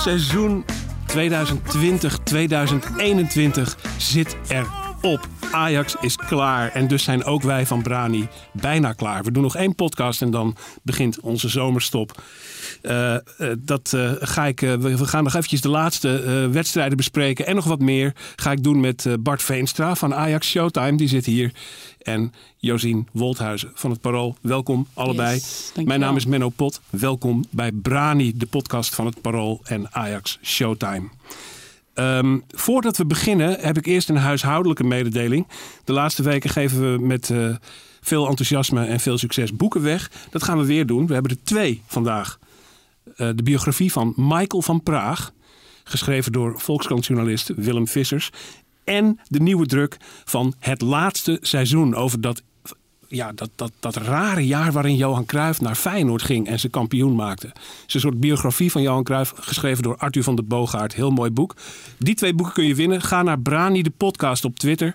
seizoen 2020-2021 zit erop. Ajax is klaar en dus zijn ook wij van Brani bijna klaar. We doen nog één podcast en dan begint onze zomerstop. Eh, eh, dat eh, ga ik. we gaan nog eventjes de laatste wedstrijden bespreken en nog wat meer. Ga ik doen met Bart Veenstra van Ajax Showtime. Die zit hier. En Josien Wolthuizen van het Parool. Welkom allebei. Yes. Mijn naam is Menno Pot. Welkom bij Brani, de podcast van het Parool en Ajax Showtime. Ehm, voordat we beginnen heb ik eerst een huishoudelijke mededeling. De laatste weken geven we met eh, veel enthousiasme en veel succes boeken weg. Dat gaan we weer doen. We hebben er twee vandaag. Eh, de biografie van Michael van Praag, geschreven door Volkskrant-journalist Willem Vissers. En de nieuwe druk van Het Laatste Seizoen over dat ja, dat, dat, dat rare jaar waarin Johan Cruijff naar Feyenoord ging en ze kampioen maakte. Het is een soort biografie van Johan Cruijff, geschreven door Arthur van der Boogaard. Heel mooi boek. Die twee boeken kun je winnen. Ga naar Brani de podcast op Twitter.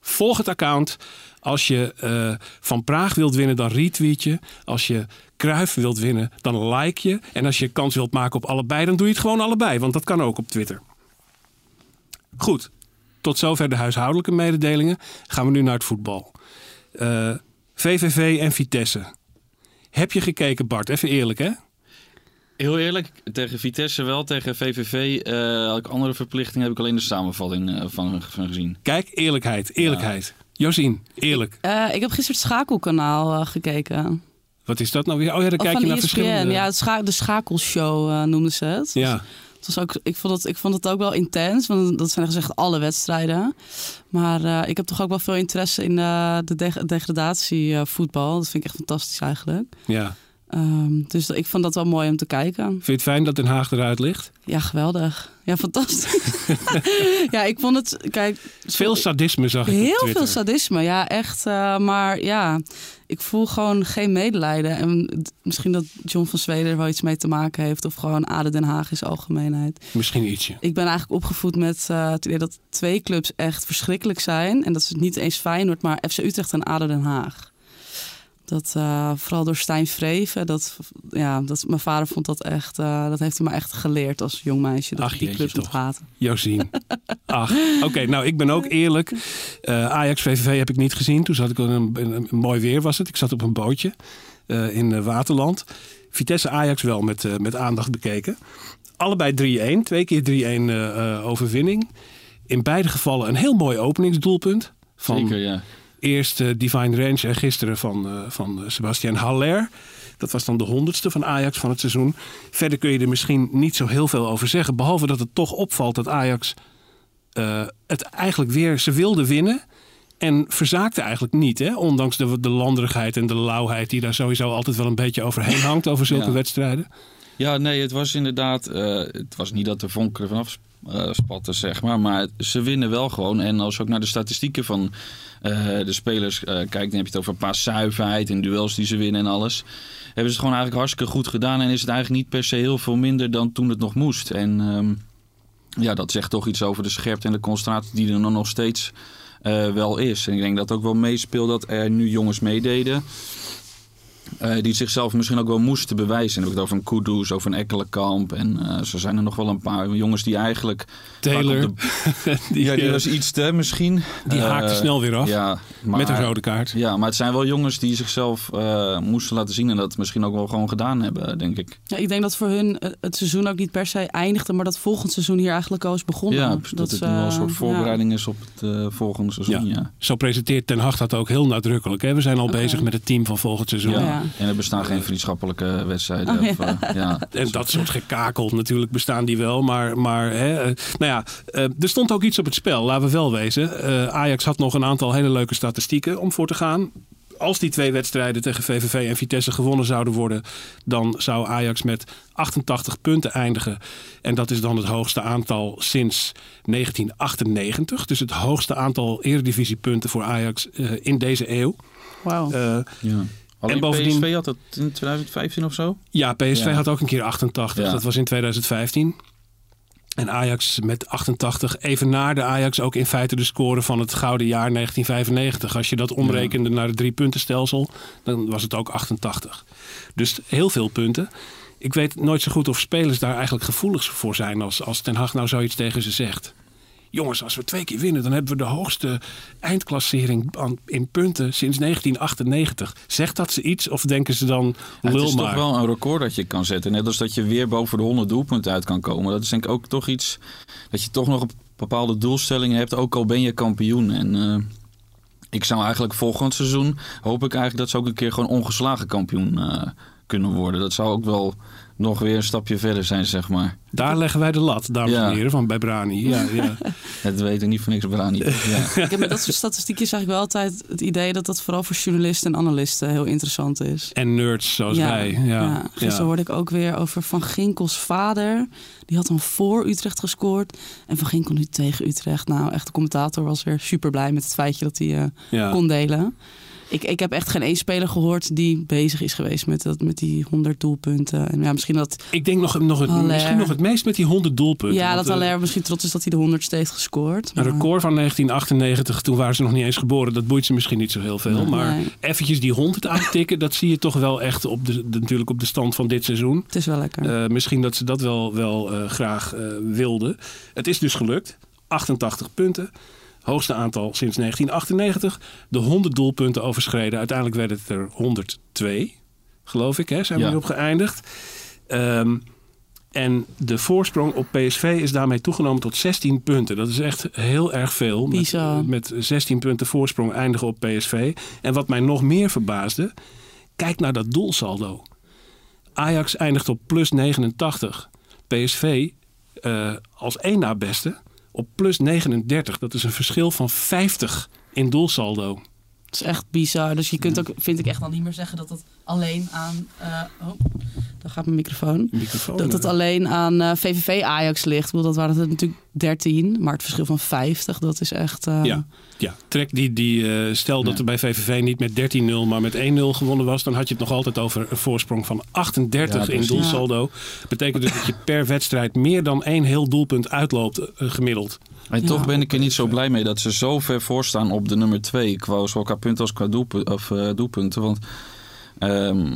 Volg het account. Als je eh, van Praag wilt winnen, dan retweet je. Als je Cruijff wilt winnen, dan like je. En als je kans wilt maken op allebei, dan doe je het gewoon allebei. Want dat kan ook op Twitter. Goed, tot zover de huishoudelijke mededelingen. Gaan we nu naar het voetbal. Eh, VVV en Vitesse. Heb je gekeken, Bart? Even eerlijk, hè? Heel eerlijk, tegen Vitesse wel, tegen VVV eh, had ik andere verplichtingen, heb ik alleen de samenvatting eh, van, van gezien. Kijk, eerlijkheid, eerlijkheid. Josien, eerlijk. Eh, ik heb gisteren het schakelkanaal eh, gekeken. Wat is dat nou weer? Oh ja, dan Of kijk je van naar ESPN. verschillende... Ja, scha de schakelshow eh, noemden ze het. Ja. Het ook, ik, vond het, ik vond het ook wel intens, want dat zijn gezegd alle wedstrijden. Maar eh, ik heb toch ook wel veel interesse in eh, de de degradatievoetbal. dat vind ik echt fantastisch eigenlijk. ja. Ehm, dus ik vond dat wel mooi om te kijken. Vind je het fijn dat Den Haag eruit ligt? Ja, geweldig. Ja, fantastisch. ja, ik vond het... Kijk, Veel sadisme zag ik Heel veel sadisme, ja, echt. eh, maar ja, ik voel gewoon geen medelijden. En misschien dat John van Zweden er wel iets mee te maken heeft. Of gewoon Aden Den Haag is algemeenheid. Misschien ietsje. Ik ben eigenlijk opgevoed met eh, het idee dat twee clubs echt verschrikkelijk zijn. En dat is het niet eens Feyenoord, maar FC Utrecht en Aden Den Haag. Dat uh, vooral door Stijn Vreven. Dat, ja, dat, mijn vader vond dat echt. Uh, dat heeft hij me echt geleerd als jong meisje. Dat Ach, ik die clubs moet toch. haten. Josien. Ach, oké. nou, ik ben ook eerlijk. Uh, Ajax VVV heb ik niet gezien. Toen zat ik in een, in een, mooi weer was het. Ik zat op een bootje uh, in Waterland. Vitesse Ajax wel met, uh, met aandacht bekeken. Allebei 3-1. Twee keer 3-1 uh, overwinning. In beide gevallen een heel mooi openingsdoelpunt. Van Zeker, ja. Eerst uh, Divine Range en gisteren van, uh, van Sebastian Haller. Dat was dan de honderdste van Ajax van het seizoen. Verder kun je er misschien niet zo heel veel over zeggen. Behalve dat het toch opvalt dat Ajax uh, het eigenlijk weer... Ze wilde winnen en verzaakte eigenlijk niet. Hè? Ondanks de, de landerigheid en de lauwheid die daar sowieso altijd wel een beetje overheen hangt over zulke Ja. wedstrijden. Ja, nee, het was inderdaad... uh, het was niet dat de vonken er vanaf uh, spatten, zeg maar. Maar ze winnen wel gewoon. En als je ook naar de statistieken van uh, de spelers kijkt... dan heb je het over paaszuiverheid en duels die ze winnen en alles. Hebben ze het gewoon eigenlijk hartstikke goed gedaan. En is het eigenlijk niet per se heel veel minder dan toen het nog moest. En um, ja, dat zegt toch iets over de scherpte en de concentratie die er nog steeds wel is. En ik denk dat ook wel meespeelt dat er nu jongens meededen... Uh, die zichzelf misschien ook wel moesten bewijzen. En heb ik het over een Kudus, over een Ekkelenkamp. En uh, zo zijn er nog wel een paar jongens die eigenlijk... Taylor. De... die, ja, die was iets te misschien. Die uh, haakte snel weer af. Ja, maar, met een rode kaart. Ja, maar het zijn wel jongens die zichzelf moesten laten zien. En dat misschien ook wel gewoon gedaan hebben, denk ik. Ja, ik denk dat voor hun het seizoen ook niet per se eindigde. Maar dat volgend seizoen hier eigenlijk al is begonnen. Ja, dat, dat het nu wel een soort voorbereiding ja. is op het volgende seizoen. Ja. ja. Zo presenteert Ten Hag dat ook heel nadrukkelijk. Hè? We zijn al okay. bezig met het team van volgend seizoen. Ja. En er bestaan geen vriendschappelijke wedstrijden. Oh, of, uh, ja. En dat soort gekakel natuurlijk bestaan die wel. Maar, maar hè, nou ja, uh, er stond ook iets op het spel, laten we wel wezen. Ajax had nog een aantal hele leuke statistieken om voor te gaan. Als die twee wedstrijden tegen VVV en Vitesse gewonnen zouden worden... dan zou Ajax met 88 punten eindigen. En dat is dan het hoogste aantal sinds 1998. Dus het hoogste aantal eredivisiepunten voor Ajax uh, in deze eeuw. Wauw. Uh, ja. Alleen bovendien- PSV had dat in 2015 of zo? Ja, PSV Ja. had ook een keer 88. Ja. Dat was in 2015. En Ajax met 88 even na de Ajax ook in feite de score van het gouden jaar 1995. Als je dat omrekende naar het driepuntenstelsel, dan was het ook 88. Dus heel veel punten. Ik weet nooit zo goed of spelers daar eigenlijk gevoelig voor zijn als, als Ten Hag nou zoiets tegen ze zegt. Jongens, als we twee keer winnen, dan hebben we de hoogste eindklassering in punten sinds 1998. Zegt dat ze iets of denken ze dan Ja, het is maar? toch wel een record dat je kan zetten. Net als dat je weer boven de 100 doelpunten uit kan komen. Dat is denk ik ook toch iets dat je toch nog een bepaalde doelstellingen hebt. Ook al ben je kampioen. En eh, ik zou eigenlijk volgend seizoen hoop ik eigenlijk dat ze ook een keer gewoon ongeslagen kampioen eh, kunnen worden. Dat zou ook wel nog weer een stapje verder zijn, zeg maar. Daar leggen wij de lat, dames Ja. en heren, van bij Brani. Ja, ja. Het weten niet van niks, Brani. Ja. Ik heb met dat soort statistiekjes eigenlijk wel altijd het idee dat dat vooral voor journalisten en analisten heel interessant is. En nerds zoals wij. Ja, ja. Gisteren hoorde ik ook weer over Van Ginkels vader. Die had dan voor Utrecht gescoord. En Van Ginkel nu tegen Utrecht. Nou, echt de commentator was weer super blij met het feitje dat hij eh, Ja. kon delen. Ik, ik heb echt geen één speler gehoord die bezig is geweest met, dat, met die 100 doelpunten. En ja, misschien dat, Ik denk nog, nog het, Haller. misschien nog het meest met die 100 doelpunten. ja, dat eh, Allaire misschien trots is dat hij de 100ste heeft gescoord. Een maar- record van 1998, toen waren ze nog niet eens geboren. Dat boeit ze misschien niet zo heel veel. Nee. Maar Nee. eventjes die 100 aantikken, dat zie je toch wel echt op de, de- natuurlijk op de stand van dit seizoen. Het is wel lekker. Eh, misschien dat ze dat wel, wel eh, graag wilden. Het is dus gelukt. 88 punten. Hoogste aantal sinds 1998. De 100 doelpunten overschreden. Uiteindelijk werden het er 102, geloof ik. Hè? Zijn we Ja. erop geëindigd. Ehm, en de voorsprong op PSV is daarmee toegenomen tot 16 punten. Dat is echt heel erg veel. Met, met 16 punten voorsprong eindigen op PSV. En wat mij nog meer verbaasde, kijk naar dat doelsaldo. Ajax eindigt op plus 89. PSV eh, als één na beste op plus 39. Dat is een verschil van 50 in doelsaldo. Het is echt bizar. Dus je kunt ook, vind ik echt dan niet meer zeggen dat het alleen aan. eh, oh, daar gaat mijn microfoon. Microfoon. Dat het eh, alleen aan eh, VVV Ajax ligt. Ik bedoel, dat waren er natuurlijk 13, maar het verschil van 50, dat is echt. eh, Ja. Ja, trek die, die stel dat er bij VVV niet met 13-0, maar met 1-0 gewonnen was, dan had je het nog altijd over een voorsprong van 38 Ja, in precies. doelsaldo. Betekent dus dat je per wedstrijd meer dan één heel doelpunt uitloopt, gemiddeld. En Ja. toch ben ik er niet zo blij mee dat ze zo ver voor staan op de nummer 2. Qua zowel qua punten als qua of, eh, doelpunten. Want ehm,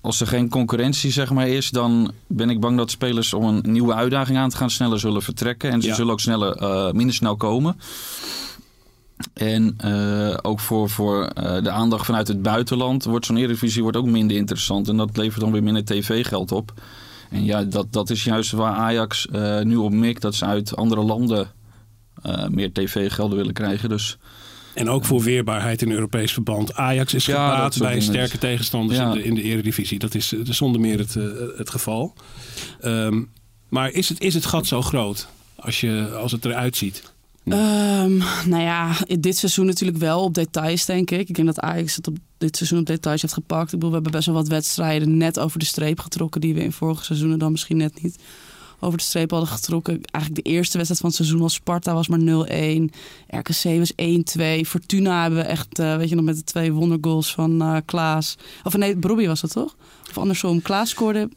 als er geen concurrentie zeg maar, is, dan ben ik bang dat spelers om een nieuwe uitdaging aan te gaan sneller zullen vertrekken. En ze Ja. zullen ook sneller, eh, minder snel komen. En eh, ook voor, voor de aandacht vanuit het buitenland wordt zo'n Eredivisie wordt ook minder interessant. En dat levert dan weer minder tv-geld op. En ja, dat, dat is juist waar Ajax nu op mikt. Dat ze uit andere landen meer tv-gelden willen krijgen. Dus En ook voor weerbaarheid in Europees verband. Ajax is Ja, dat gebaat bij sterke tegenstanders Ja. in, de, in de Eredivisie. Dat is, eh, zonder meer het, eh, het geval. Ehm, maar is het, is het gat zo groot als, je, als het eruit ziet? Ehm, nou ja, dit seizoen natuurlijk wel op details, denk ik. Ik denk dat Ajax het op dit seizoen op details heeft gepakt. Ik bedoel, we hebben best wel wat wedstrijden net over de streep getrokken... die we in vorige seizoenen dan misschien net niet over de streep hadden getrokken. Eigenlijk de eerste wedstrijd van het seizoen als Sparta was maar 0-1. RKC was 1-2. Fortuna hebben we echt, eh, weet je nog, met de twee wondergoals van eh Klaas. Of nee, Brobby was dat toch? Of andersom, Klaas scoorde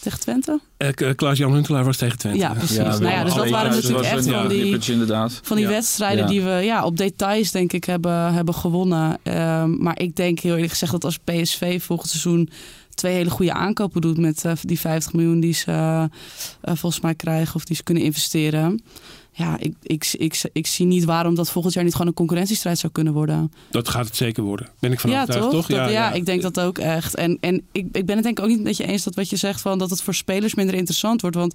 tegen Twente? Eh, K- Klaas-Jan Huntelaar was tegen Twente. Ja, precies. nou ja, dus dat waren natuurlijk was echt van die... Van die wedstrijden die we ja, op details denk ik hebben, hebben gewonnen. Ehm, maar ik denk heel eerlijk gezegd dat als PSV volgend seizoen twee hele goede aankopen doet met eh, die 50 miljoen die ze eh, eh, volgens mij krijgen of die ze kunnen investeren. Ja, ik, ik, ik, ik, zie niet waarom dat volgend jaar niet gewoon een concurrentiestrijd zou kunnen worden. Dat gaat het zeker worden. Ben ik van ja, overtuigd, toch? toch? Dat- ja, ik denk dat ook echt. En, en ik, ik ben het denk ik ook niet met je eens dat wat je zegt van dat het voor spelers minder interessant wordt. Want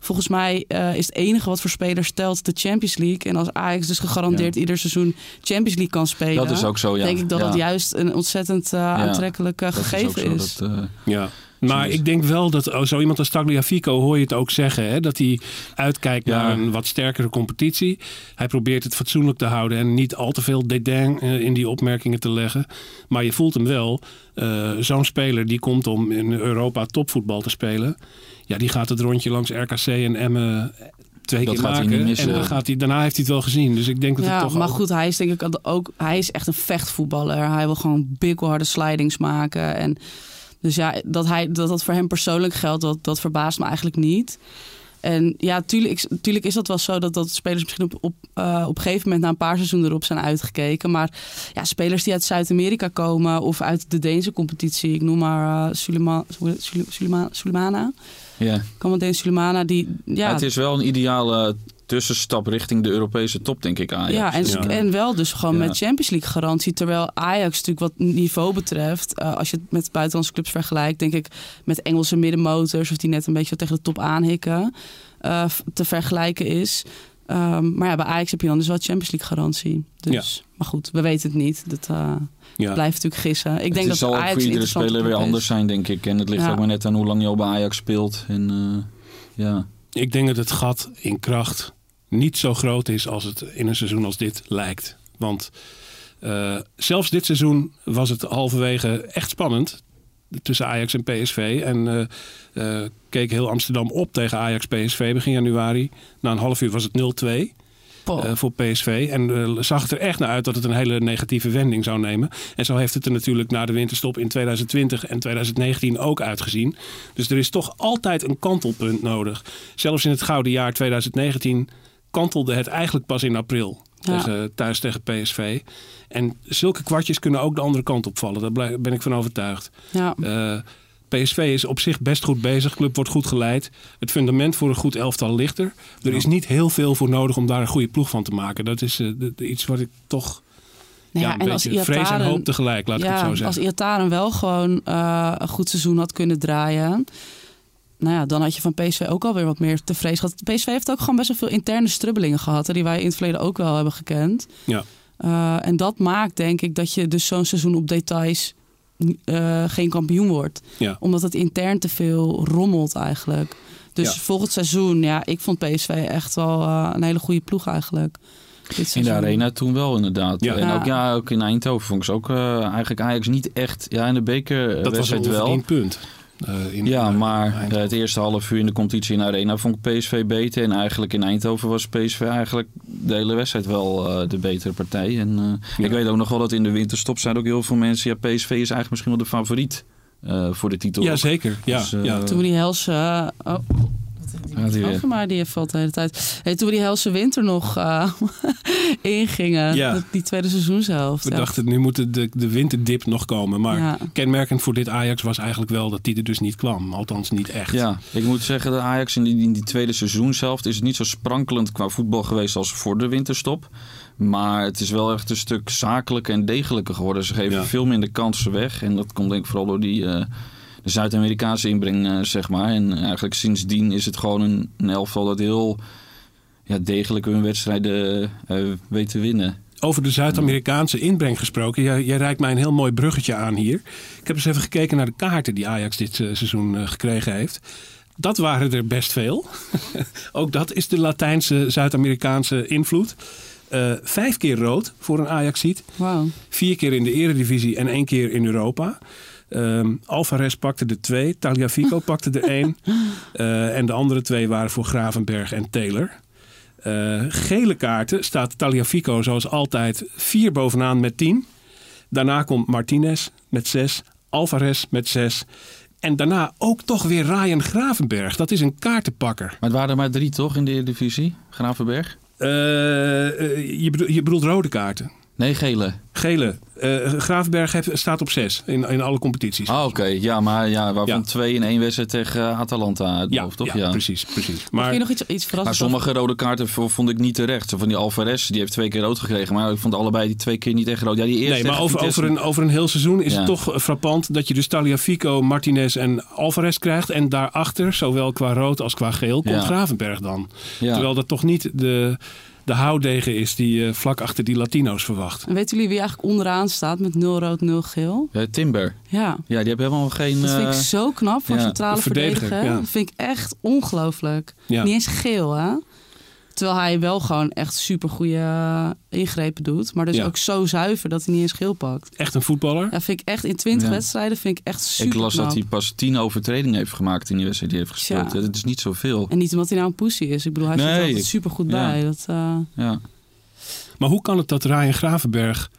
volgens mij eh, is het enige wat voor spelers telt de Champions League. En als Ajax dus gegarandeerd Ja. ieder seizoen Champions League kan spelen. Dat is ook zo, ja. Denk ik dat Ja. dat juist een ontzettend eh, aantrekkelijk eh, gegeven is. zo, dat, eh, Ja. Maar ik denk wel dat oh, zo iemand als Tagliafico hoor je het ook zeggen. Hè? Dat hij uitkijkt Ja. naar een wat sterkere competitie. Hij probeert het fatsoenlijk te houden en niet al te veel dédain eh, in die opmerkingen te leggen. Maar je voelt hem wel. eh, Zo'n speler die komt om in Europa topvoetbal te spelen. Ja, die gaat het rondje langs RKC en Emmen twee Dat keer gaat hij maken. niet missen. En dan gaat hij, daarna heeft hij het wel gezien. Dus ik denk dat Ja, het toch maar ook- goed, hij is denk ik ook... Hij is echt een vechtvoetballer. Hij wil gewoon bikkelharde slidings maken. En dus ja, dat, hij, dat dat voor hem persoonlijk geldt, dat, dat verbaast me eigenlijk niet. En ja, tuurlijk, tuurlijk is dat wel zo dat, dat spelers misschien op, op, eh, op een gegeven moment na een paar seizoenen erop zijn uitgekeken. Maar ja, spelers die uit Zuid-Amerika komen of uit de Deense competitie, ik noem maar eh Sulema, Sulema, Sulema, Sulemana, Ja. Kamaldeen Sulemana, die ja, Ja, het is wel een ideale tussenstap richting de Europese top, denk ik. Ajax. Ja, en, Ja. en wel dus gewoon Ja. met Champions League garantie. Terwijl Ajax natuurlijk wat niveau betreft, eh, als je het met buitenlandse clubs vergelijkt, denk ik met Engelse middenmotors, of die net een beetje tegen de top aanhikken, eh, te vergelijken is. Ehm, maar ja, bij Ajax heb je dan dus wel Champions League garantie. Dus, Maar goed, we weten het niet. Dat eh, ja. blijft natuurlijk gissen. Ik denk het dat zal ook Ajax voor een iedere speler weer is. anders zijn, denk ik. En het ligt Ja. ook maar net aan hoe lang je al bij Ajax speelt. En eh, ja. Ik denk dat het gat in kracht niet zo groot is als het in een seizoen als dit lijkt. Want eh, zelfs dit seizoen was het halverwege echt spannend tussen Ajax en PSV. En eh, eh, keek heel Amsterdam op tegen Ajax-PSV begin januari. Na een half uur was het 0-2 Poh. eh, voor PSV. En zag het er echt naar uit dat het een hele negatieve wending zou nemen. En zo heeft het er natuurlijk na de winterstop in 2020 en 2019 ook uitgezien. Dus er is toch altijd een kantelpunt nodig. Zelfs in het gouden jaar 2019 kantelde het eigenlijk pas in april. Ja. Tegen, thuis tegen PSV. En zulke kwartjes kunnen ook de andere kant opvallen. Daar ben ik van overtuigd. ja. Eh, PSV is op zich best goed bezig. Club wordt goed geleid. Het fundament voor een goed elftal ligt er. Er is niet heel veel voor nodig om daar een goede ploeg van te maken. Dat is eh, iets wat ik toch Nou ja, ja, een en als beetje vrees en Iataren- hoop tegelijk, laat ik het zo als zeggen. Iataren wel gewoon eh, een goed seizoen had kunnen draaien. Nou ja, dan had je van PSV ook alweer wat meer te vrezen gehad. PSV heeft ook gewoon best wel veel interne strubbelingen gehad. Hè, die wij in het verleden ook wel hebben gekend. Ja. Eh, en dat maakt denk ik dat je dus zo'n seizoen op details eh, geen kampioen wordt. Ja. Omdat het intern te veel rommelt eigenlijk. Dus Ja. volgend seizoen, ja, ik vond PSV echt wel eh, een hele goede ploeg eigenlijk. In de arena toen wel inderdaad. Ja. En Ja. ook, ja, ook in Eindhoven vond ik ze ook eh, eigenlijk Ajax niet echt... Ja, in de beker Dat was een wedstrijd wel. onverdiend punt. Eh, in, Ja, eh, maar Eindhoven. eh, het eerste half uur in de competitie in de arena vond ik PSV beter. En eigenlijk in Eindhoven was PSV eigenlijk de hele wedstrijd wel eh, de betere partij. En eh, Ja. ik weet ook nog wel dat in de winterstop zijn ook heel veel mensen... Ja, PSV is eigenlijk misschien wel de favoriet eh, voor de titel. Ja, zeker. Ja, Dus, ja. Toen we die helse... oh, Gaat weer. over maar die valt de hele tijd. Hey, toen we die helse winter nog eh, ingingen, Ja. dat- die tweede seizoenshelft. We ja. dachten, nu moet de, de winterdip nog komen. Maar Ja. kenmerkend voor dit Ajax was eigenlijk wel dat die er dus niet kwam. Althans niet echt. Ja, ik moet zeggen dat Ajax in die, in die tweede seizoen zelf is het niet zo sprankelend qua voetbal geweest als voor de winterstop. Maar het is wel echt een stuk zakelijker en degelijker geworden. Ze geven Ja. veel minder kansen weg. En dat komt denk ik vooral door die eh, de Zuid-Amerikaanse inbreng, eh, zeg maar. En eigenlijk sindsdien is het gewoon een, een elftal dat heel ja, degelijk hun wedstrijden eh, weet te winnen. Over de Zuid-Amerikaanse inbreng gesproken. Jij, jij reikt mij een heel mooi bruggetje aan hier. Ik heb eens even gekeken naar de kaarten die Ajax dit eh, seizoen eh, gekregen heeft. Dat waren er best veel. Ook dat is de Latijnse Zuid-Amerikaanse invloed. Eh, vijf keer rood voor een Ajaxiet. Wauw. Vier keer in de eredivisie en één keer in Europa. Ehm Alvarez pakte er twee. Tagliafico pakte er één. Eh, en de andere twee waren voor Gravenberg en Taylor. Eh, gele kaarten staat Tagliafico zoals altijd vier bovenaan met tien. Daarna komt Martinez met zes. Alvarez met zes. En daarna ook toch weer Ryan Gravenberg. Dat is een kaartenpakker. Maar het waren er maar drie toch in de divisie, Gravenberg? Eh, je, bedoelt, je bedoelt rode kaarten. Nee, gele. Gele. Eh, Gravenberg heeft, staat op zes in, in alle competities. Ah, oké. Ja, maar ja, waarvan Ja. twee in één wedstrijd tegen eh, Atalanta uit mijn ja, hoofd, toch? ja, precies. precies. Mag Maar je nog iets, iets Maar sommige rode kaarten vond ik niet terecht. Zo van die Alvarez, die heeft twee keer rood gekregen. Maar ik vond allebei die twee keer niet echt rood. Ja, die eerste Nee, maar over, over, een, over een heel seizoen is Ja. het toch frappant dat je dus Taliafico, Martinez en Alvarez krijgt. En daarachter, zowel qua rood als qua geel, komt Ja. Gravenberg dan. Ja. Terwijl dat toch niet de, de houdegen is die je vlak achter die Latino's verwacht. En weten jullie wie eigenlijk onderaan staat met 0 rood, 0 geel? Ja, Timber. Ja. Ja, die hebben helemaal geen... Dat vind ik eh, zo knap voor ja, centrale verdediger, verdediger. ja. Dat vind ik echt ongelooflijk. Ja. Niet eens geel, hè? Terwijl hij wel gewoon echt super goede ingrepen doet. Maar dus Ja. ook zo zuiver dat hij niet eens geel pakt. Echt een voetballer. Ja, vind ik echt in 20 Ja. wedstrijden vind ik echt super Ik las dat hij pas tien overtredingen heeft gemaakt in die wedstrijd die hij heeft gespeeld. Ja, Dat is niet zoveel. En niet omdat hij nou een pussy is. Ik bedoel, hij zit er Nee, altijd super goed bij. Dat, eh, Ja. Maar hoe kan het dat Ryan Gravenberg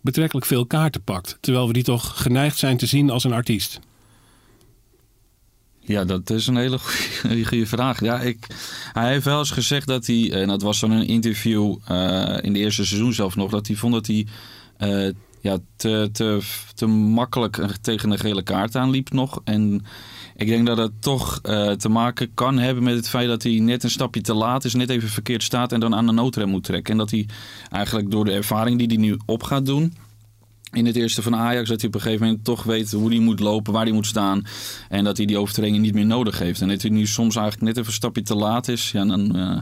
betrekkelijk veel kaarten pakt? Terwijl we die toch geneigd zijn te zien als een artiest. Ja, dat is een hele goede, vraag. Ja, ik, hij heeft wel eens gezegd dat hij, en dat was dan een interview eh, in de eerste seizoen zelf nog, dat hij vond dat hij eh, ja, te, te, te makkelijk tegen een gele kaart aanliep nog. En ik denk dat het toch eh, te maken kan hebben met het feit dat hij net een stapje te laat is, net even verkeerd staat en dan aan de noodrem moet trekken. En dat hij eigenlijk door de ervaring die hij nu op gaat doen, in het eerste van Ajax dat hij op een gegeven moment toch weet hoe hij moet lopen, waar hij moet staan. En dat hij die overtreding niet meer nodig heeft. En dat hij nu soms eigenlijk net even een stapje te laat is. Ja, dan eh,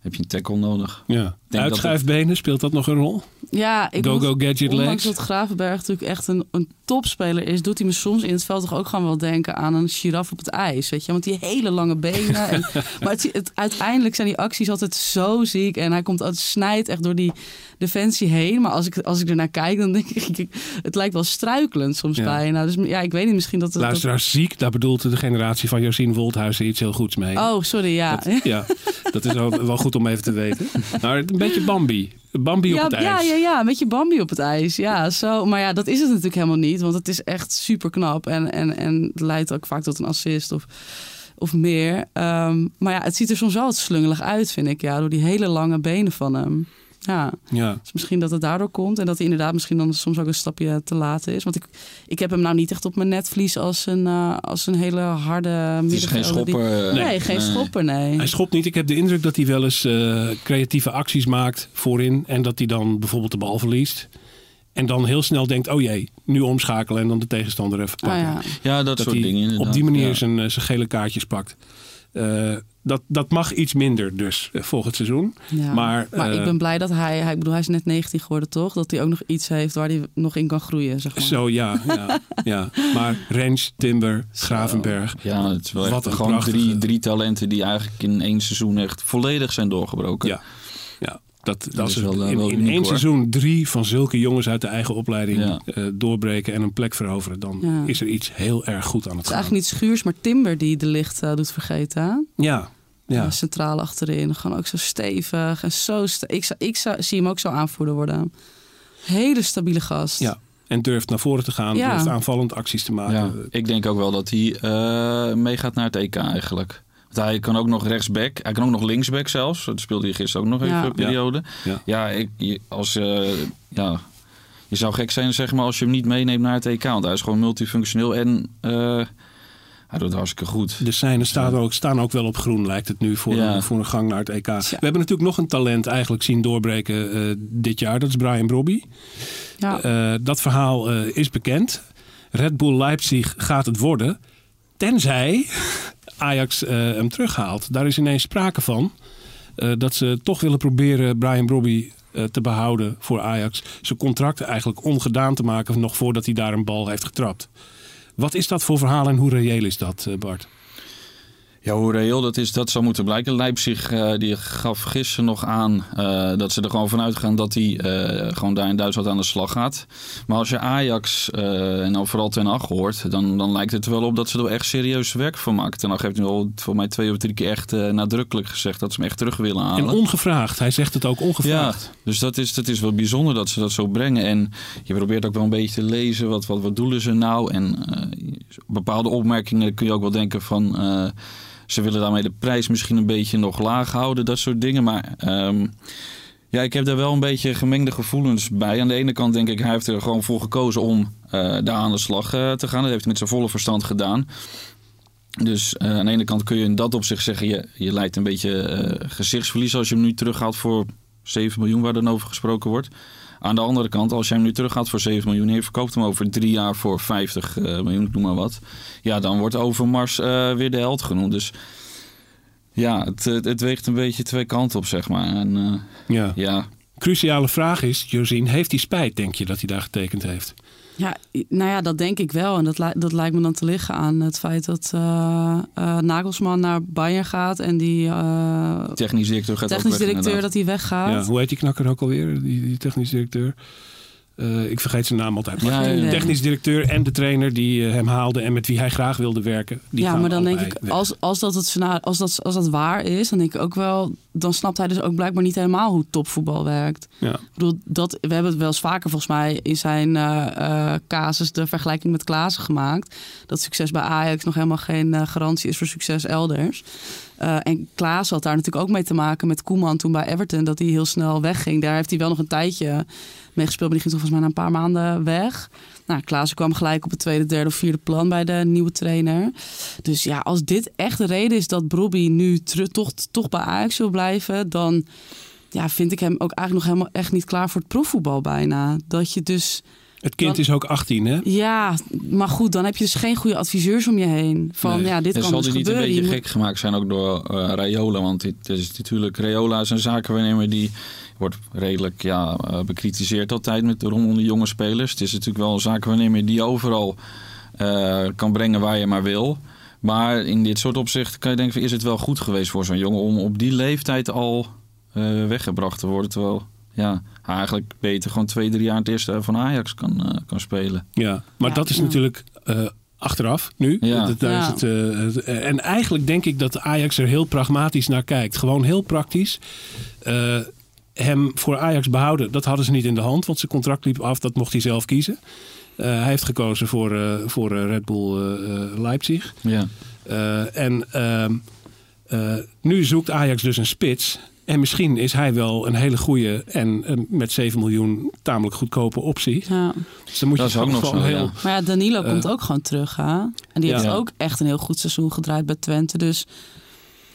heb je een tackle nodig. Ja. Dat Uitschuifbenen, speelt dat nog een rol? ja, ik Go, moet- go, gadget Ondanks dat Gravenberg natuurlijk echt een, een topspeler is, doet hij me soms in het veld toch ook gewoon wel denken aan een giraf op het ijs. Weet je, want die hele lange benen. En, maar het, het- uiteindelijk zijn die acties altijd zo ziek en hij komt altijd snijdt echt door die defensie heen. Maar als ik, als ik ernaar kijk, dan denk ik, het lijkt wel struikelend soms Ja. bijna. Dus ja, ik weet niet, misschien dat het. dat- Luisteraars ziek, daar bedoelt de generatie van Josien Wolthuizen iets heel goeds mee. oh, sorry, ja. Dat, ja, dat is wel, wel goed om even te weten. Nou, een beetje Bambi. Bambi op het ijs. ja, ja, ja, met je Bambi op het ijs. Ja, zo. Maar ja, dat is het natuurlijk helemaal niet. Want het is echt super knap. En, en, en het leidt ook vaak tot een assist of, of meer. Ehm, maar ja, het ziet er soms wel wat slungelig uit, vind ik. Ja, door die hele lange benen van hem. Ja, Ja. dus misschien dat het daardoor komt. En dat hij inderdaad misschien dan soms ook een stapje te laat is. Want ik, ik heb hem nou niet echt op mijn netvlies als een, eh, als een hele harde Het is geen die- schopper. eh, Nee, geen schopper, nee. Hij schopt niet. Ik heb de indruk dat hij wel eens eh, creatieve acties maakt voorin. En dat hij dan bijvoorbeeld de bal verliest. En dan heel snel denkt, oh jee, nu omschakelen en dan de tegenstander even Ah, pakken. ja. Ja, dat, dat soort hij dingen inderdaad. op die manier Ja. zijn, zijn gele kaartjes pakt. Eh, dat, dat mag iets minder dus eh, volgend seizoen. Ja. Maar, Maar eh, ik ben blij dat hij, hij, ik bedoel, hij is net 19 geworden, toch? Dat hij ook nog iets heeft waar hij nog in kan groeien, zeg maar. Zo ja, ja, ja. Maar Rens, Timber, Gravenberg. Ja, het is wel Wat echt een gewoon prachtige- drie, drie talenten die eigenlijk in één seizoen echt volledig zijn doorgebroken. Ja, ja. Dat, dat is is wel, eh, in, wel in uniek, één hoor. seizoen drie van zulke jongens uit de eigen opleiding Ja. eh, doorbreken en een plek veroveren. Dan Ja. is er iets heel erg goed aan het Het is gaan. eigenlijk niet Schuurs, maar Timber die de licht eh, doet vergeten. hè? Ja, ja. Centraal achterin. Gewoon ook zo stevig en zo... ste- ik zou, ik zou, zie hem ook zo aanvoerder worden. Hele stabiele gast. ja. En durft naar voren te gaan, Ja. durft aanvallend acties te maken. Ja, ik denk ook wel dat hij eh, meegaat naar het EK eigenlijk. Want hij kan ook nog rechtsback. Hij kan ook nog linksback zelfs. Dat speelde hij gisteren ook nog even Ja. een periode. Ja. Ja, ik, je- als, eh, ja, je zou gek zijn zeg maar, als je hem niet meeneemt naar het EK. Want hij is gewoon multifunctioneel en eh, hij doet het hartstikke goed. De seinen staan ook, staan ook wel op groen, lijkt het nu, voor, Ja. een, voor een gang naar het EK. We hebben natuurlijk nog een talent eigenlijk zien doorbreken eh, dit jaar. Dat is Brian Brobby. Ja. Eh, dat verhaal eh, is bekend. Red Bull Leipzig gaat het worden. Tenzij Ajax eh, hem terughaalt. Daar is ineens sprake van. eh, dat ze toch willen proberen Brian Brobby eh, te behouden voor Ajax. Zijn contract eigenlijk ongedaan te maken. Nog voordat hij daar een bal heeft getrapt. Wat is dat voor verhaal en hoe reëel is dat, Bart? Ja, hoe reëel dat is, dat zou moeten blijken. Leipzig eh, die gaf gisteren nog aan eh, dat ze er gewoon vanuit gaan dat hij eh, gewoon daar in Duitsland aan de slag gaat. Maar als je Ajax en dan vooral Ten Hag hoort, dan, dan lijkt het er wel op dat ze er echt serieus werk van maken. Ten Hag heeft nu al voor mij twee of drie keer echt nadrukkelijk gezegd dat ze hem echt terug willen halen. En ongevraagd. Hij zegt het ook Ja, ongevraagd. dus dat is, dat is wel bijzonder dat ze dat zo brengen. En je probeert ook wel een beetje te lezen. Wat, wat, wat doelen ze nou? En bepaalde opmerkingen kun je ook wel denken van... ze willen daarmee de prijs misschien een beetje nog laag houden. Dat soort dingen. Maar ehm, ja, ik heb daar wel een beetje gemengde gevoelens bij. Aan de ene kant denk ik, hij heeft er gewoon voor gekozen om eh, daar aan de slag eh, te gaan. Dat heeft hij met zijn volle verstand gedaan. Dus eh, aan de ene kant kun je in dat opzicht zeggen, je, je lijkt een beetje gezichtsverlies als je hem nu terughaalt voor 7 miljoen, waar dan over gesproken wordt. Aan de andere kant, als je hem nu terughaalt voor 7 miljoen en je verkoopt hem over drie jaar voor 50 eh, miljoen, noem maar wat. Ja, dan wordt Overmars eh, weer de held genoemd. Dus ja, het, het, het weegt een beetje twee kanten op, zeg maar. En eh, Ja. ja, Cruciale vraag is, Josien, heeft hij spijt, denk je, dat hij daar getekend heeft? Ja, nou ja, dat denk ik wel. En dat, li- dat lijkt me dan te liggen aan het feit dat eh, eh, Nagelsman naar Bayern gaat en die eh, Technisch directeur gaat technisch ook weg, directeur inderdaad. dat hij weggaat. Ja, hoe heet die knakker ook alweer, die, die technisch directeur? Eh, ik vergeet zijn naam altijd. Maar Ja, de technisch directeur en de trainer die eh, hem haalde en met wie hij graag wilde werken. Die ja, maar dan denk ik, weg. als, als, dat het, als, dat, als dat waar is, dan denk ik ook wel, dan snapt hij dus ook blijkbaar niet helemaal hoe topvoetbal werkt. Ja. Ik bedoel, dat, we hebben het wel eens vaker volgens mij in zijn eh, casus de vergelijking met Klaassen gemaakt. Dat succes bij Ajax nog helemaal geen garantie is voor succes elders. Eh, en Klaas had daar natuurlijk ook mee te maken met Koeman toen bij Everton, dat hij heel snel wegging. Daar heeft hij wel nog een tijdje mee gespeeld, maar die ging toch volgens mij na een paar maanden weg. Nou, Klaassen kwam gelijk op het tweede, derde of vierde plan bij de nieuwe trainer. Dus ja, als dit echt de reden is dat Brobby nu toch, toch bij Ajax wil blijven, dan ja, vind ik hem ook eigenlijk nog helemaal echt niet klaar voor het profvoetbal bijna. Dat je dus, Het kind Dan- is ook 18, hè? ja, maar goed, dan heb je dus geen goede adviseurs om je heen. Van Nee. ja, dit En kan zal dus hij niet een beetje gek gemaakt zijn ook door eh Raiola? Want dit is natuurlijk, Raiola is een zakenwaarnemer die wordt redelijk ja, eh, bekritiseerd altijd met rondom de jonge spelers. Het is natuurlijk wel een zakenwaarnemer die overal eh, kan brengen waar je maar wil. Maar in dit soort opzichten kan je denken, van, is het wel goed geweest voor zo'n jongen om op die leeftijd al eh, weggebracht te worden? Terwijl ja, eigenlijk beter gewoon twee, drie jaar het eerste van Ajax kan, eh, kan spelen. Ja, maar Ja, dat is ja. natuurlijk eh, achteraf nu. Ja. Dat- daar Ja. is het, eh, het- en eigenlijk denk ik dat Ajax er heel pragmatisch naar kijkt. Gewoon heel praktisch. Eh, hem voor Ajax behouden, dat hadden ze niet in de hand. Want zijn contract liep af, dat mocht hij zelf kiezen. Eh, hij heeft gekozen voor, eh, voor eh, Red Bull Leipzig. Ja. Eh, en ehm, eh, nu zoekt Ajax dus een spits. En misschien is hij wel een hele goede en eh, met 7 miljoen tamelijk goedkope optie. Ja. Dus dan moet Dat je is ook nog zo, heel, ja. Maar ja, Danilo Eh, komt ook gewoon terug, hè? En die heeft ook echt een heel goed seizoen gedraaid bij Twente. Dus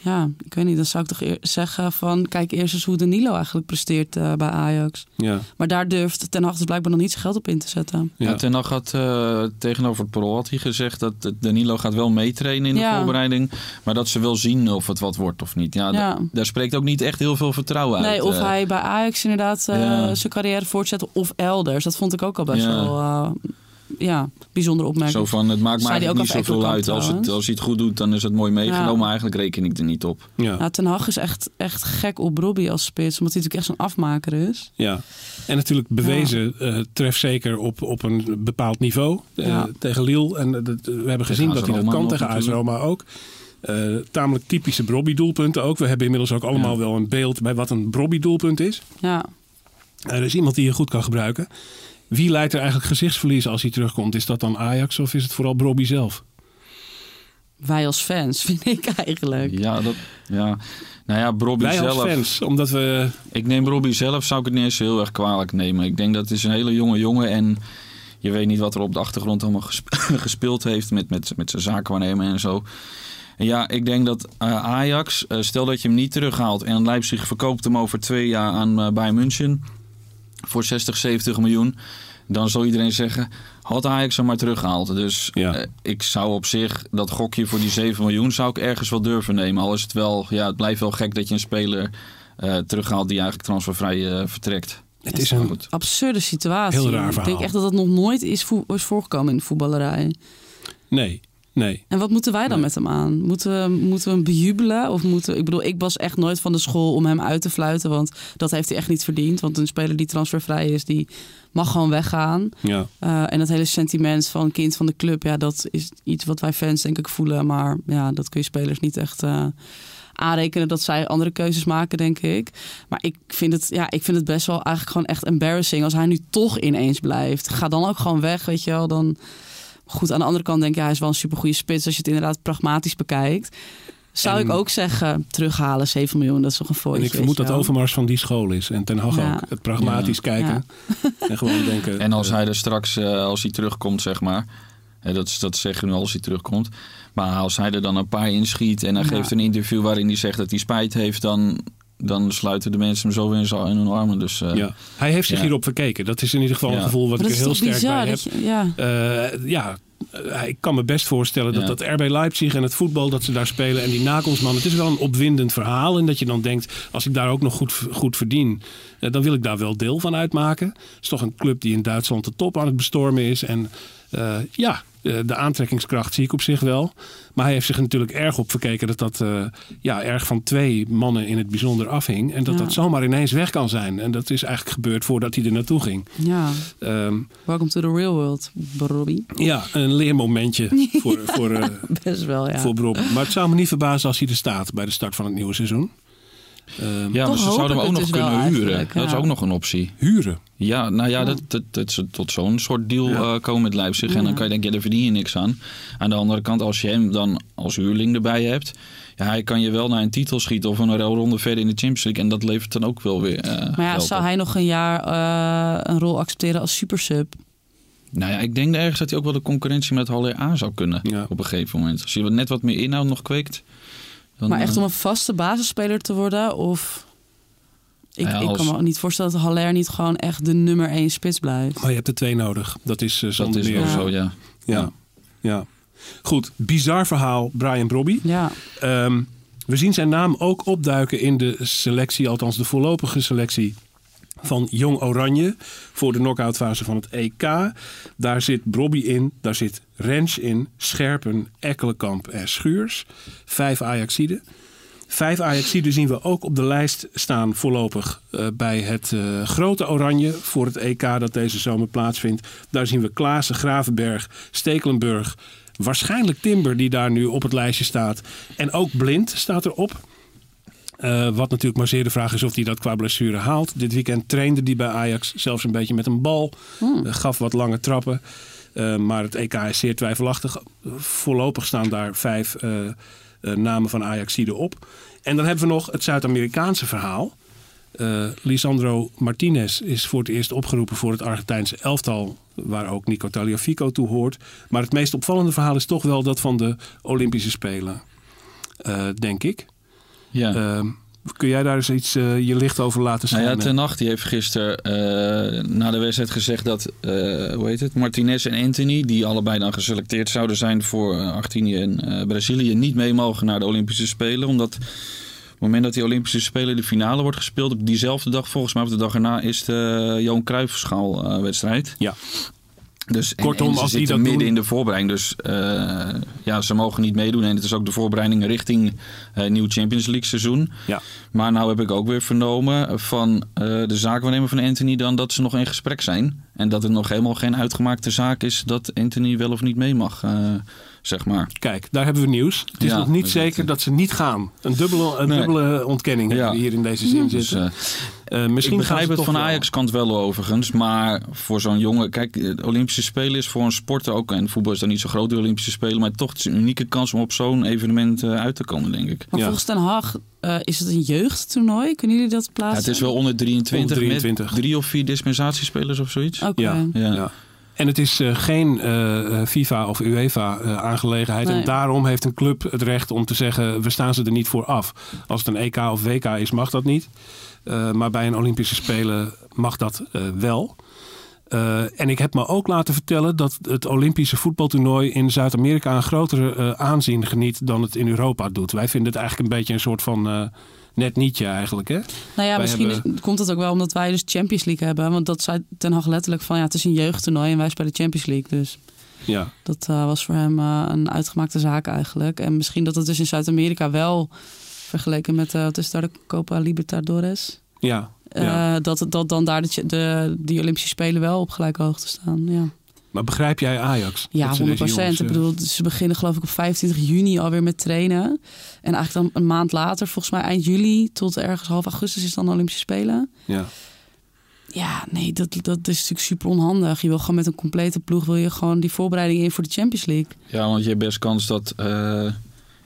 ja, ik weet niet, dan zou ik toch eer- zeggen van... kijk eerst eens hoe Danilo eigenlijk presteert eh, bij Ajax. Ja, Maar daar durft Ten Hag dus blijkbaar nog niet zijn geld op in te zetten. ja. Ja. Ten Hag had eh, tegenover het parool had hij gezegd dat het Danilo gaat wel meetrainen in de Ja. voorbereiding. Maar dat ze wel zien of het wat wordt of niet. Ja, daar spreekt ook niet echt heel veel vertrouwen uit. Nee, of eh. hij bij Ajax inderdaad eh, Ja. zijn carrière voortzet of elders. Dat vond ik ook al best Ja. wel eh, ja, bijzondere opmerking. Zo van, het maakt eigenlijk niet zoveel uit. Als, het, als hij het goed doet, dan is het mooi meegenomen. Ja. Maar eigenlijk reken ik er niet op. ja. Nou, Ten Hag is echt, echt gek op Robbie als spits. Omdat hij natuurlijk echt zo'n afmaker is. Ja, en natuurlijk bewezen eh trefzeker op, op een bepaald niveau eh, Ja. tegen Lille. En eh, we hebben gezien dat hij dat kan tegen AS. Roma ook. Eh, tamelijk typische Brobby-doelpunten ook. We hebben inmiddels ook allemaal wel een beeld bij wat een Brobby-doelpunt is. Ja, Er is iemand die je goed kan gebruiken. Wie leidt er eigenlijk gezichtsverlies als hij terugkomt? Is dat dan Ajax of is het vooral Brobby zelf? wij als fans, vind ik eigenlijk. Ja, dat, ja. Nou ja, Brobby Wij zelf. als fans, omdat we... Ik neem Robbie zelf, zou ik het niet eens heel erg kwalijk nemen. Ik denk dat het is een hele jonge jongen en je weet niet wat er op de achtergrond allemaal gesp- gespeeld heeft met, met, met zijn zaakwaarnemer en zo. En ja, ik denk dat eh, Ajax, eh, stel dat je hem niet terughaalt en Leipzig verkoopt hem over twee jaar aan Bayern München voor 60, 70 miljoen. Dan zal iedereen zeggen, had Ajax hem maar teruggehaald. Dus Ja. eh, ik zou op zich dat gokje voor die 7 miljoen zou ik ergens wel durven nemen. Al is het wel, ja, het blijft wel gek dat je een speler eh, terughaalt die eigenlijk transfervrij eh, vertrekt. Het is een... goed. Absurde situatie. Heel raar Ik verhaal. denk echt dat dat nog nooit is, vo- is voorgekomen in de voetballerij. Nee, nee. En wat moeten wij dan Nee. met hem aan? Moeten we, moeten we hem bejubelen? Of moeten, ik bedoel, ik was echt nooit van de school om hem uit te fluiten. Want dat heeft hij echt niet verdiend. Want een speler die transfervrij is, die mag gewoon weggaan. Ja. Eh, en dat hele sentiment van kind van de club, ja, dat is iets wat wij fans denk ik voelen. Maar ja, dat kun je spelers niet echt eh, aanrekenen dat zij andere keuzes maken, denk ik. Maar ik vind het, ja, ik vind het best wel eigenlijk gewoon echt embarrassing als hij nu toch ineens blijft. Ga dan ook gewoon weg, weet je wel. Dan goed, aan de andere kant denk ik, ja, hij is wel een supergoeie spits als je het inderdaad pragmatisch bekijkt. Zou En- ik ook zeggen, terughalen, 7 miljoen, dat is toch een En fooitje. ik vermoed dat. Overmars van die school is. En Ten Hag Ja. ook. Het pragmatisch Ja. kijken. En gewoon denken... En als eh, hij er straks, eh, als hij terugkomt, zeg maar. hè, dat, is- dat zeg je nu als hij terugkomt. Maar als hij er dan een paar inschiet en hij Ja. geeft een interview waarin hij zegt dat hij spijt heeft, dan, dan sluiten de mensen hem zo in, zijn- in hun armen. Dus eh, ja. Hij heeft zich Ja. hierop verkeken. Dat is in ieder geval Ja. een gevoel wat Maar ik er heel sterk bizar? bij heb. je- ja. Eh, ja, eh, ik kan me best voorstellen dat Ja. dat RB Leipzig en het voetbal dat ze daar spelen en die nakomstman, het is wel een opwindend verhaal. En dat je dan denkt, als ik daar ook nog goed, goed verdien, dan wil ik daar wel deel van uitmaken. Het is toch een club die in Duitsland de top aan het bestormen is. En eh, ja, de aantrekkingskracht zie ik op zich wel. Maar hij heeft zich natuurlijk erg op verkeken dat dat eh, ja, erg van twee mannen in het bijzonder afhing. En dat Ja. dat zomaar ineens weg kan zijn. En dat is eigenlijk gebeurd voordat hij er naartoe ging. Ja, Ehm, welcome to the real world, Bobby. ja, een leermomentje voor, voor, eh, Best wel, ja. voor. Maar het zou me niet verbazen als hij er staat bij de start van het nieuwe seizoen. Ehm, Ja, maar ze zouden hem ook nog dus kunnen huren. Dat is ook nog een optie. Huren. Ja, nou ja. Dat, dat, dat ze tot zo'n soort deal Ja. eh, komen met Leipzig. En dan kan je denken, ja, daar verdien je niks aan. Aan de andere kant, als je hem dan als huurling erbij hebt... Ja, hij kan je wel naar een titel schieten of een ronde verder in de Champions League. En dat levert dan ook wel weer eh, Maar ja, zou op. hij nog een jaar eh, een rol accepteren als supersub? Nou ja, ik denk ergens dat hij ook wel de concurrentie met Haller aan zou kunnen. Ja. Op een gegeven moment. Als je wat- net wat meer inhoud nog kweekt. Dan, maar echt eh, om een vaste basisspeler te worden? Of... Ik, Ja, ik kan me ook niet voorstellen dat Haller niet gewoon echt de nummer één spits blijft. Maar je hebt er twee nodig. Dat is eh, dat is Ja. zo, ja. Ja. ja. Goed, bizar verhaal, Brian Brobby. Ja, Ehm, we zien zijn naam ook opduiken in de selectie, althans de voorlopige selectie van Jong Oranje voor de knock-outfase van het EK. Daar zit Brobby in, daar zit Rens in, Scherpen, Ekkelenkamp en Schuurs. Vijf Ajaxiden. Vijf Ajaxiden zien we ook op de lijst staan voorlopig eh, bij het eh, grote Oranje voor het EK dat deze zomer plaatsvindt. Daar zien we Klaassen, Gravenberg, Stekelenburg, waarschijnlijk Timber die daar nu op het lijstje staat. En ook Blind staat erop. Eh, wat natuurlijk maar zeer de vraag is of hij dat qua blessure haalt. Dit weekend trainde hij bij Ajax zelfs een beetje met een bal. Hmm. Gaf wat lange trappen. Eh, maar het EK is zeer twijfelachtig. Voorlopig staan daar vijf eh, eh, namen van Ajaxide op. En dan hebben we nog het Zuid-Amerikaanse verhaal. Lisandro Martinez is voor het eerst opgeroepen voor het Argentijnse elftal. Waar ook Nico Tagliafico toe hoort. Maar het meest opvallende verhaal is toch wel dat van de Olympische Spelen. Denk ik. ja. Ehm, kun jij daar eens iets eh, je licht over laten Nou schijnen? ja, Ten Nacht die heeft gisteren eh, na de wedstrijd gezegd dat, eh, hoe heet het, Martinez en Anthony, die allebei dan geselecteerd zouden zijn voor Argentinië en Brazilië, niet mee mogen naar de Olympische Spelen. Omdat op het moment dat die Olympische Spelen de finale wordt gespeeld, op diezelfde dag, volgens mij op de dag erna, is de Johan Cruijffschaal eh, wedstrijd. Ja. Dus, Kortom, en ze als die zitten dat midden doen- in de voorbereiding. Dus eh, ja, ze mogen niet meedoen. En het is ook de voorbereiding richting eh nieuw Champions League seizoen. Ja. Maar nou heb ik ook weer vernomen van eh, de zaakwaarnemer van Anthony dan dat ze nog in gesprek zijn. En dat het nog helemaal geen uitgemaakte zaak is dat Anthony wel of niet mee mag, zeg maar. Kijk, daar hebben we nieuws. Het is Ja, nog niet dus zeker dat- dat ze niet gaan. Een dubbele, een Nee. dubbele ontkenning hebben Ja. we hier in deze zin Dus, zitten. eh, Eh, misschien ik begrijp het van wel. Ajax kant wel overigens. Maar voor zo'n jongen... Kijk, de Olympische Spelen is voor een sporter ook... En voetbal is dan niet zo groot, de Olympische Spelen. Maar toch het is een unieke kans om op zo'n evenement eh, uit te komen, denk ik. maar Ja. volgens Den Haag eh, is het een jeugdtoernooi. Kunnen jullie dat Ja, plaatsen? het is wel onder 23, Onder 23. met drie of vier dispensatiespelers of zoiets. Oké. Ja. Ja. Ja. En het is eh, geen eh, eh, FIFA of UEFA aangelegenheid. En daarom heeft een club het recht om te zeggen... we staan ze er niet voor af. Als het een EK of WK is, mag dat niet. Maar bij een Olympische Spelen mag dat wel. En ik heb me ook laten vertellen dat het Olympische voetbaltoernooi in Zuid-Amerika een grotere aanzien geniet dan het in Europa doet. Wij vinden het eigenlijk een beetje een soort van net nietje eigenlijk. Hè? Nou ja, misschien hebben- is- komt het ook wel omdat wij dus Champions League hebben. Want dat zei Ten Hag letterlijk van ja, het is een jeugdtoernooi en wij spelen Champions League. Dus Ja. dat eh, was voor hem eh, een uitgemaakte zaak eigenlijk. En misschien dat het dus in Zuid-Amerika wel vergeleken met, eh wat is daar de Copa Libertadores? Ja. ja. dat, dat dan daar de, de, die Olympische Spelen wel op gelijke hoogte staan. Ja, Maar begrijp jij Ajax? ja Dat ze 100 deze jongens, Ik eh, bedoel, ze beginnen geloof ik op 25 juni alweer met trainen. En eigenlijk dan een maand later, volgens mij eind juli tot ergens half augustus is dan de Olympische Spelen. Ja. Ja, nee, dat, dat is natuurlijk super onhandig. Je wil gewoon met een complete ploeg wil je gewoon die voorbereiding in voor de Champions League. Ja, want je hebt best kans dat eh,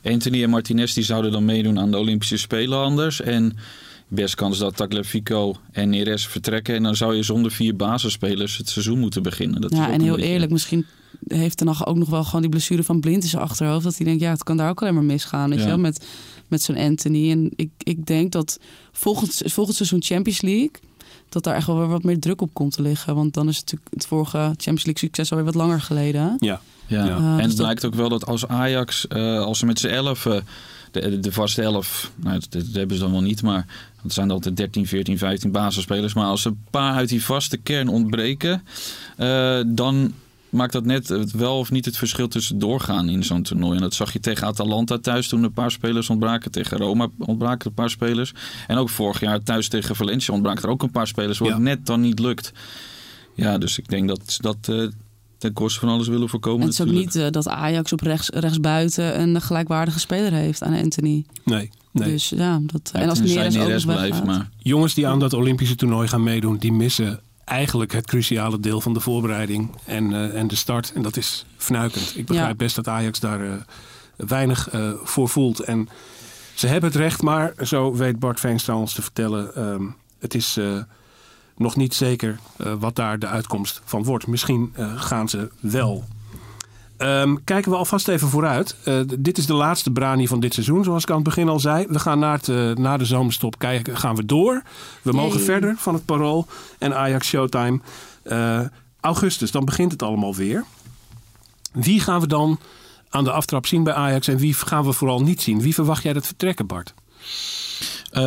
Anthony en Martinez die zouden dan meedoen aan de Olympische Spelen anders. En best kans dat Tagliafico en Neres vertrekken. En dan zou je zonder vier basisspelers het seizoen moeten beginnen. Dat ja, en heel beetje- eerlijk, misschien heeft er nog ook nog wel gewoon die blessure van Blind in zijn achterhoofd. Dat hij denkt, ja, het kan daar ook alleen maar misgaan. Weet Ja. je wel, met, met zo'n Anthony. En ik, ik denk dat volgend, volgend seizoen Champions League dat daar echt wel weer wat meer druk op komt te liggen. Want dan is het natuurlijk het vorige Champions League succes alweer wat langer geleden. Ja. Ja. Ja. Uh, en dus het dat- lijkt ook wel dat als Ajax, eh, als ze met z'n elf, eh, de, de vaste elf, nou, dat, dat hebben ze dan wel niet, maar het zijn altijd 13, 14, 15 basisspelers. Maar als er een paar uit die vaste kern ontbreken, eh, dan maakt dat net wel of niet het verschil tussen doorgaan in zo'n toernooi. En dat zag je tegen Atalanta thuis toen een paar spelers ontbraken. Tegen Roma ontbraken een paar spelers. En ook vorig jaar thuis tegen Valencia ontbraken er ook een paar spelers. Waar Ja. het net dan niet lukt. Ja, dus ik denk dat dat eh, ten koste van alles willen voorkomen. En het is ook natuurlijk. niet eh, dat Ajax op rechts, rechtsbuiten een gelijkwaardige speler heeft aan Anthony. Nee. nee. Dus ja, dat, Ja, en als Neres ook blijft, maar Jongens die aan dat Olympische toernooi gaan meedoen, die missen eigenlijk het cruciale deel van de voorbereiding en, eh, en de start. En dat is fnuikend. Ik begrijp Ja. best dat Ajax daar eh, weinig eh, voor voelt. En ze hebben het recht, maar zo weet Bart Veenstra ons te vertellen. ehm, het is eh, nog niet zeker eh, wat daar de uitkomst van wordt. Misschien eh, gaan ze wel. Ehm, kijken we alvast even vooruit. Eh, dit is de laatste Brani van dit seizoen, zoals ik aan het begin al zei. We gaan na, het, na de zomerstop kijken, gaan we door. We mogen verder van het Parool en Ajax Showtime. Augustus, dan begint het allemaal weer. Wie gaan we dan aan de aftrap zien bij Ajax en wie gaan we vooral niet zien? Wie verwacht jij dat vertrekken, Bart? Eh,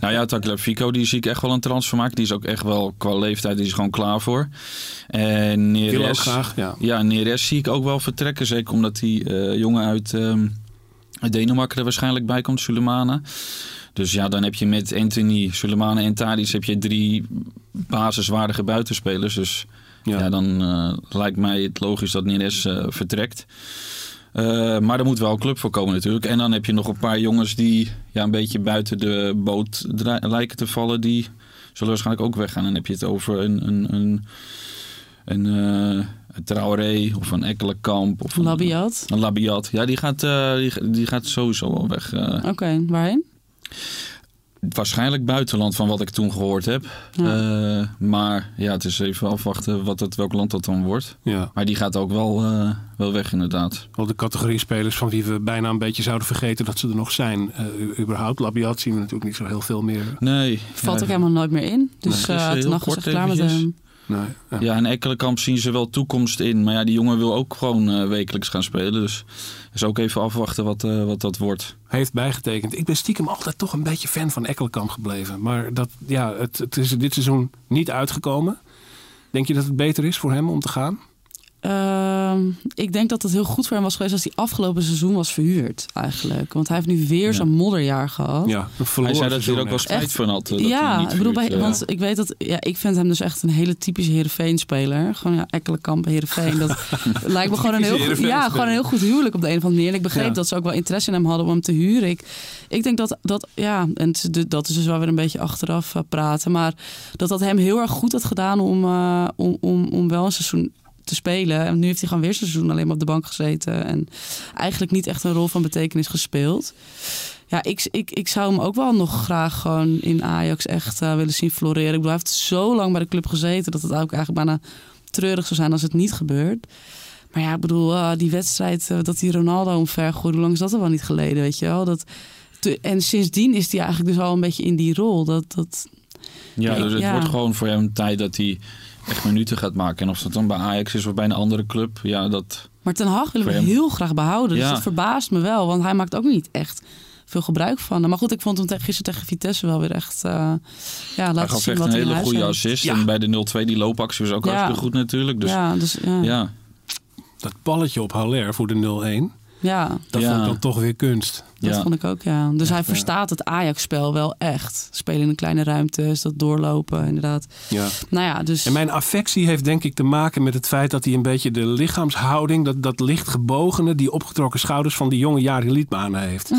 nou ja, Tagliafico, die zie ik echt wel een transfer maken. Die is ook echt wel qua leeftijd die is gewoon klaar voor. En Wil ook Neres, graag, ja. ja, Neres zie ik ook wel vertrekken. Zeker omdat die eh, jongen uit, ehm, uit Denemarken er waarschijnlijk bij komt, Sulemana. Dus ja, dan heb je met Anthony, Sulemana en Tadic heb je drie basiswaardige buitenspelers. Dus Ja. ja, dan eh, lijkt mij het logisch dat Neres vertrekt. Eh, maar er moet wel een club voor komen natuurlijk. En dan heb je nog een paar jongens die ja, een beetje buiten de boot lijken te vallen. Die zullen waarschijnlijk ook weggaan. En dan heb je het over een, een, een, een, eh, Traoré of een Ekkelenkamp. Of een, Labiat. Een Labiat. Ja, die gaat, eh, die, die gaat sowieso wel weg. Oké, waarheen? Waarschijnlijk buitenland van wat ik toen gehoord heb. Ja. Eh, maar ja, het is even afwachten wat het, welk land dat dan wordt. Ja, Maar die gaat ook wel, eh, wel weg inderdaad. wel de categorie spelers van wie we bijna een beetje zouden vergeten dat ze er nog zijn. Eh, überhaupt, Labiat zien we natuurlijk niet zo heel veel meer. Nee. Valt ja, ook helemaal nooit meer in. Dus Nee, eh is heel toen was klaar met hem. Nee, ja. Ja, en Ekkelenkamp zien ze wel toekomst in. Maar ja, die jongen wil ook gewoon eh, wekelijks gaan spelen. Dus is ook even afwachten wat, eh, wat dat wordt. heeft bijgetekend. Ik ben stiekem altijd toch een beetje fan van Ekkelenkamp gebleven. Maar dat, ja, het, het is er dit seizoen niet uitgekomen. Denk je dat het beter is voor hem om te gaan? Ehm, ik denk dat het heel goed voor hem was geweest als hij afgelopen seizoen was verhuurd eigenlijk. Want hij heeft nu weer Ja. zo'n modderjaar gehad. Ja, Hij zei dat hij er ook wel spijt Echt? van had. eh, dat hij ja, niet ik bedoel, bij, eh. want ik weet dat, ja, ik vind hem dus echt een hele typische Heerenveen-speler. Gewoon ja, Ekkelenkamp, Heerenveen. Dat lijkt me gewoon een, heel, goed- ja, gewoon een heel goed huwelijk op de een of andere manier. En ik begreep Ja. dat ze ook wel interesse in hem hadden om hem te huren. Ik, ik denk dat, dat, ja, en dat is dus wel weer een beetje achteraf eh, praten. Maar dat dat hem heel erg goed had gedaan om, eh, om, om, om wel een seizoen te spelen. En nu heeft hij gewoon weer een seizoen alleen maar op de bank gezeten. En eigenlijk niet echt een rol van betekenis gespeeld. Ja, ik, ik, ik zou hem ook wel nog graag gewoon in Ajax echt eh, willen zien floreren. Ik bedoel, hij heeft zo lang bij de club gezeten... dat het ook eigenlijk bijna treurig zou zijn als het niet gebeurt. Maar ja, ik bedoel, eh, die wedstrijd eh, dat hij Ronaldo omver gooide... hoe lang is dat er wel niet geleden, weet je wel? Dat, te- en sindsdien is hij eigenlijk dus al een beetje in die rol. Dat, dat, Ja, dus het Ja. wordt gewoon voor hem tijd dat hij echt minuten gaat maken. En of dat dan bij Ajax is of bij een andere club. Ja, dat... Maar Ten Hag willen we heel graag behouden. Dus Ja. dat verbaast me wel. Want hij maakt ook niet echt veel gebruik van. Maar goed, ik vond hem tegen, gisteren tegen Vitesse wel weer echt... eh ja, Hij laten gaf zien echt wat een hele goede heeft. assist. Ja. En bij de 0-2 die loopactie was ook Ja. hartstikke goed natuurlijk. Dus ja. ja, dus ja. ja. Dat balletje op Haller voor de 0-1. Ja. Dat Ja. vond ik dan toch weer kunst. Dat Ja. vond ik ook, ja. Dus hij verstaat het Ajax-spel wel echt. Spelen in een kleine ruimtes, dat doorlopen, inderdaad. Ja. Nou ja, dus... En mijn affectie heeft denk ik te maken met het feit dat hij een beetje de lichaamshouding, dat, dat licht gebogene, die opgetrokken schouders van die jonge Jari Liedman heeft.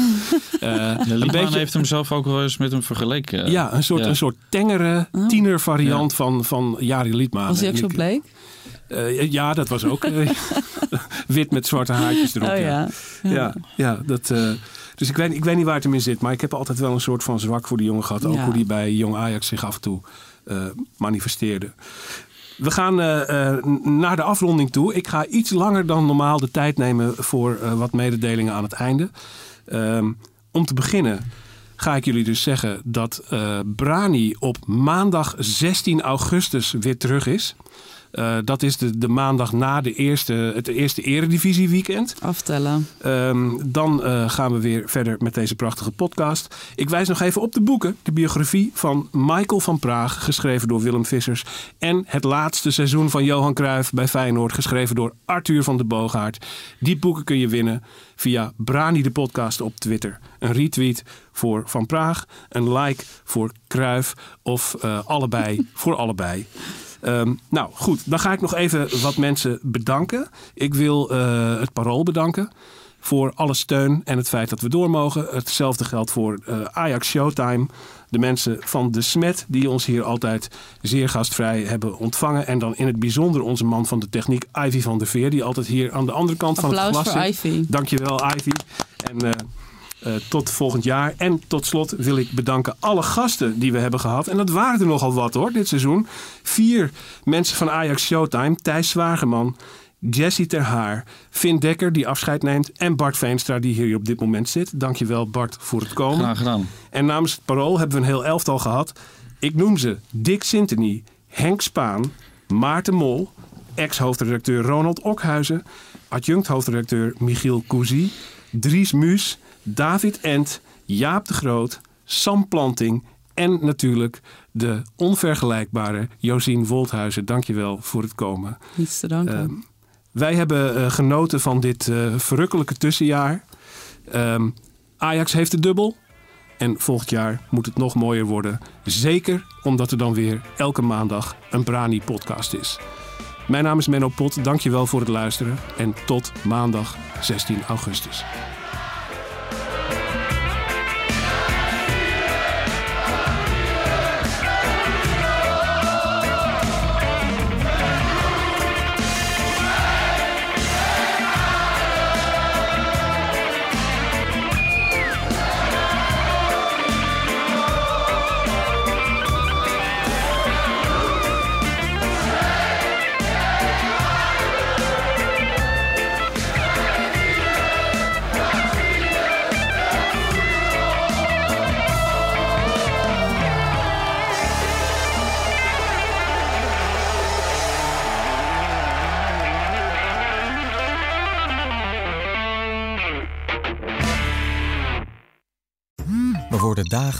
Eh, Ja, een Liedman beetje, heeft hem zelf ook wel eens met hem vergeleken. ja, een soort, Ja. een soort tengere Oh. tienervariant van, van Jari Liedman. was hij ook zo bleek? eh, ja, dat was ook eh, wit met zwarte haartjes erop. oh ja. ja. Ja, ja dat, eh, dus ik weet, ik weet niet waar het hem in zit. Maar ik heb altijd wel een soort van zwak voor die jongen gehad. Ook hoe die bij Jong Ajax zich af en toe eh, manifesteerde. We gaan eh, naar de afronding toe. Ik ga iets langer dan normaal de tijd nemen voor wat mededelingen aan het einde. Ehm, om te beginnen ga ik jullie dus zeggen dat Brani op maandag 16 augustus weer terug is. Uh, dat is de, de maandag na de eerste, het eerste eredivisie weekend. Aftellen. Um, dan uh, gaan we weer verder met deze prachtige podcast. Ik wijs nog even op de boeken. De biografie van Michael van Praag, geschreven door Willem Vissers. En het laatste seizoen van Johan Cruijff bij Feyenoord, geschreven door Arthur van de Boogaard. Die boeken kun je winnen via Brani de podcast op Twitter. Een retweet voor Van Praag, een like voor Cruijff of uh, allebei voor allebei. Um, nou goed, dan ga ik nog even wat mensen bedanken. Ik wil uh, het Parool bedanken voor alle steun en het feit dat we door mogen. Hetzelfde geldt voor uh, Ajax Showtime. De mensen van De Smet die ons hier altijd zeer gastvrij hebben ontvangen. En dan in het bijzonder onze man van de techniek, Ivy van der Veer. Die altijd hier aan de andere kant Applaus van het glas zit. Ivy. Dankjewel Ivy. En... Uh, uh, tot volgend jaar. En tot slot wil ik bedanken alle gasten die we hebben gehad. En dat waren er nogal wat hoor, dit seizoen. Vier mensen van Ajax Showtime. Thijs Zwageman, Jesse Ter Haar, Finn Dekker die afscheid neemt. En Bart Veenstra die hier op dit moment zit. Dankjewel Bart voor het komen. Graag gedaan. En namens het Parool hebben we een heel elftal gehad. Ik noem ze Dick Sintony, Henk Spaan, Maarten Mol... ex-hoofdredacteur Ronald Okhuizen... adjunct-hoofdredacteur Michiel Cousy... Dries Muus... David Ent, Jaap de Groot, Sam Planting en natuurlijk de onvergelijkbare Josien Wolthuizen. Dankjewel voor het komen. Niets te danken. Uh, wij hebben uh, genoten van dit uh, verrukkelijke tussenjaar. Um, Ajax heeft de dubbel. En volgend jaar moet het nog mooier worden. Zeker omdat er dan weer elke maandag een Brani-podcast is. Mijn naam is Menno Pot. Dankjewel voor het luisteren. En tot maandag 16 augustus.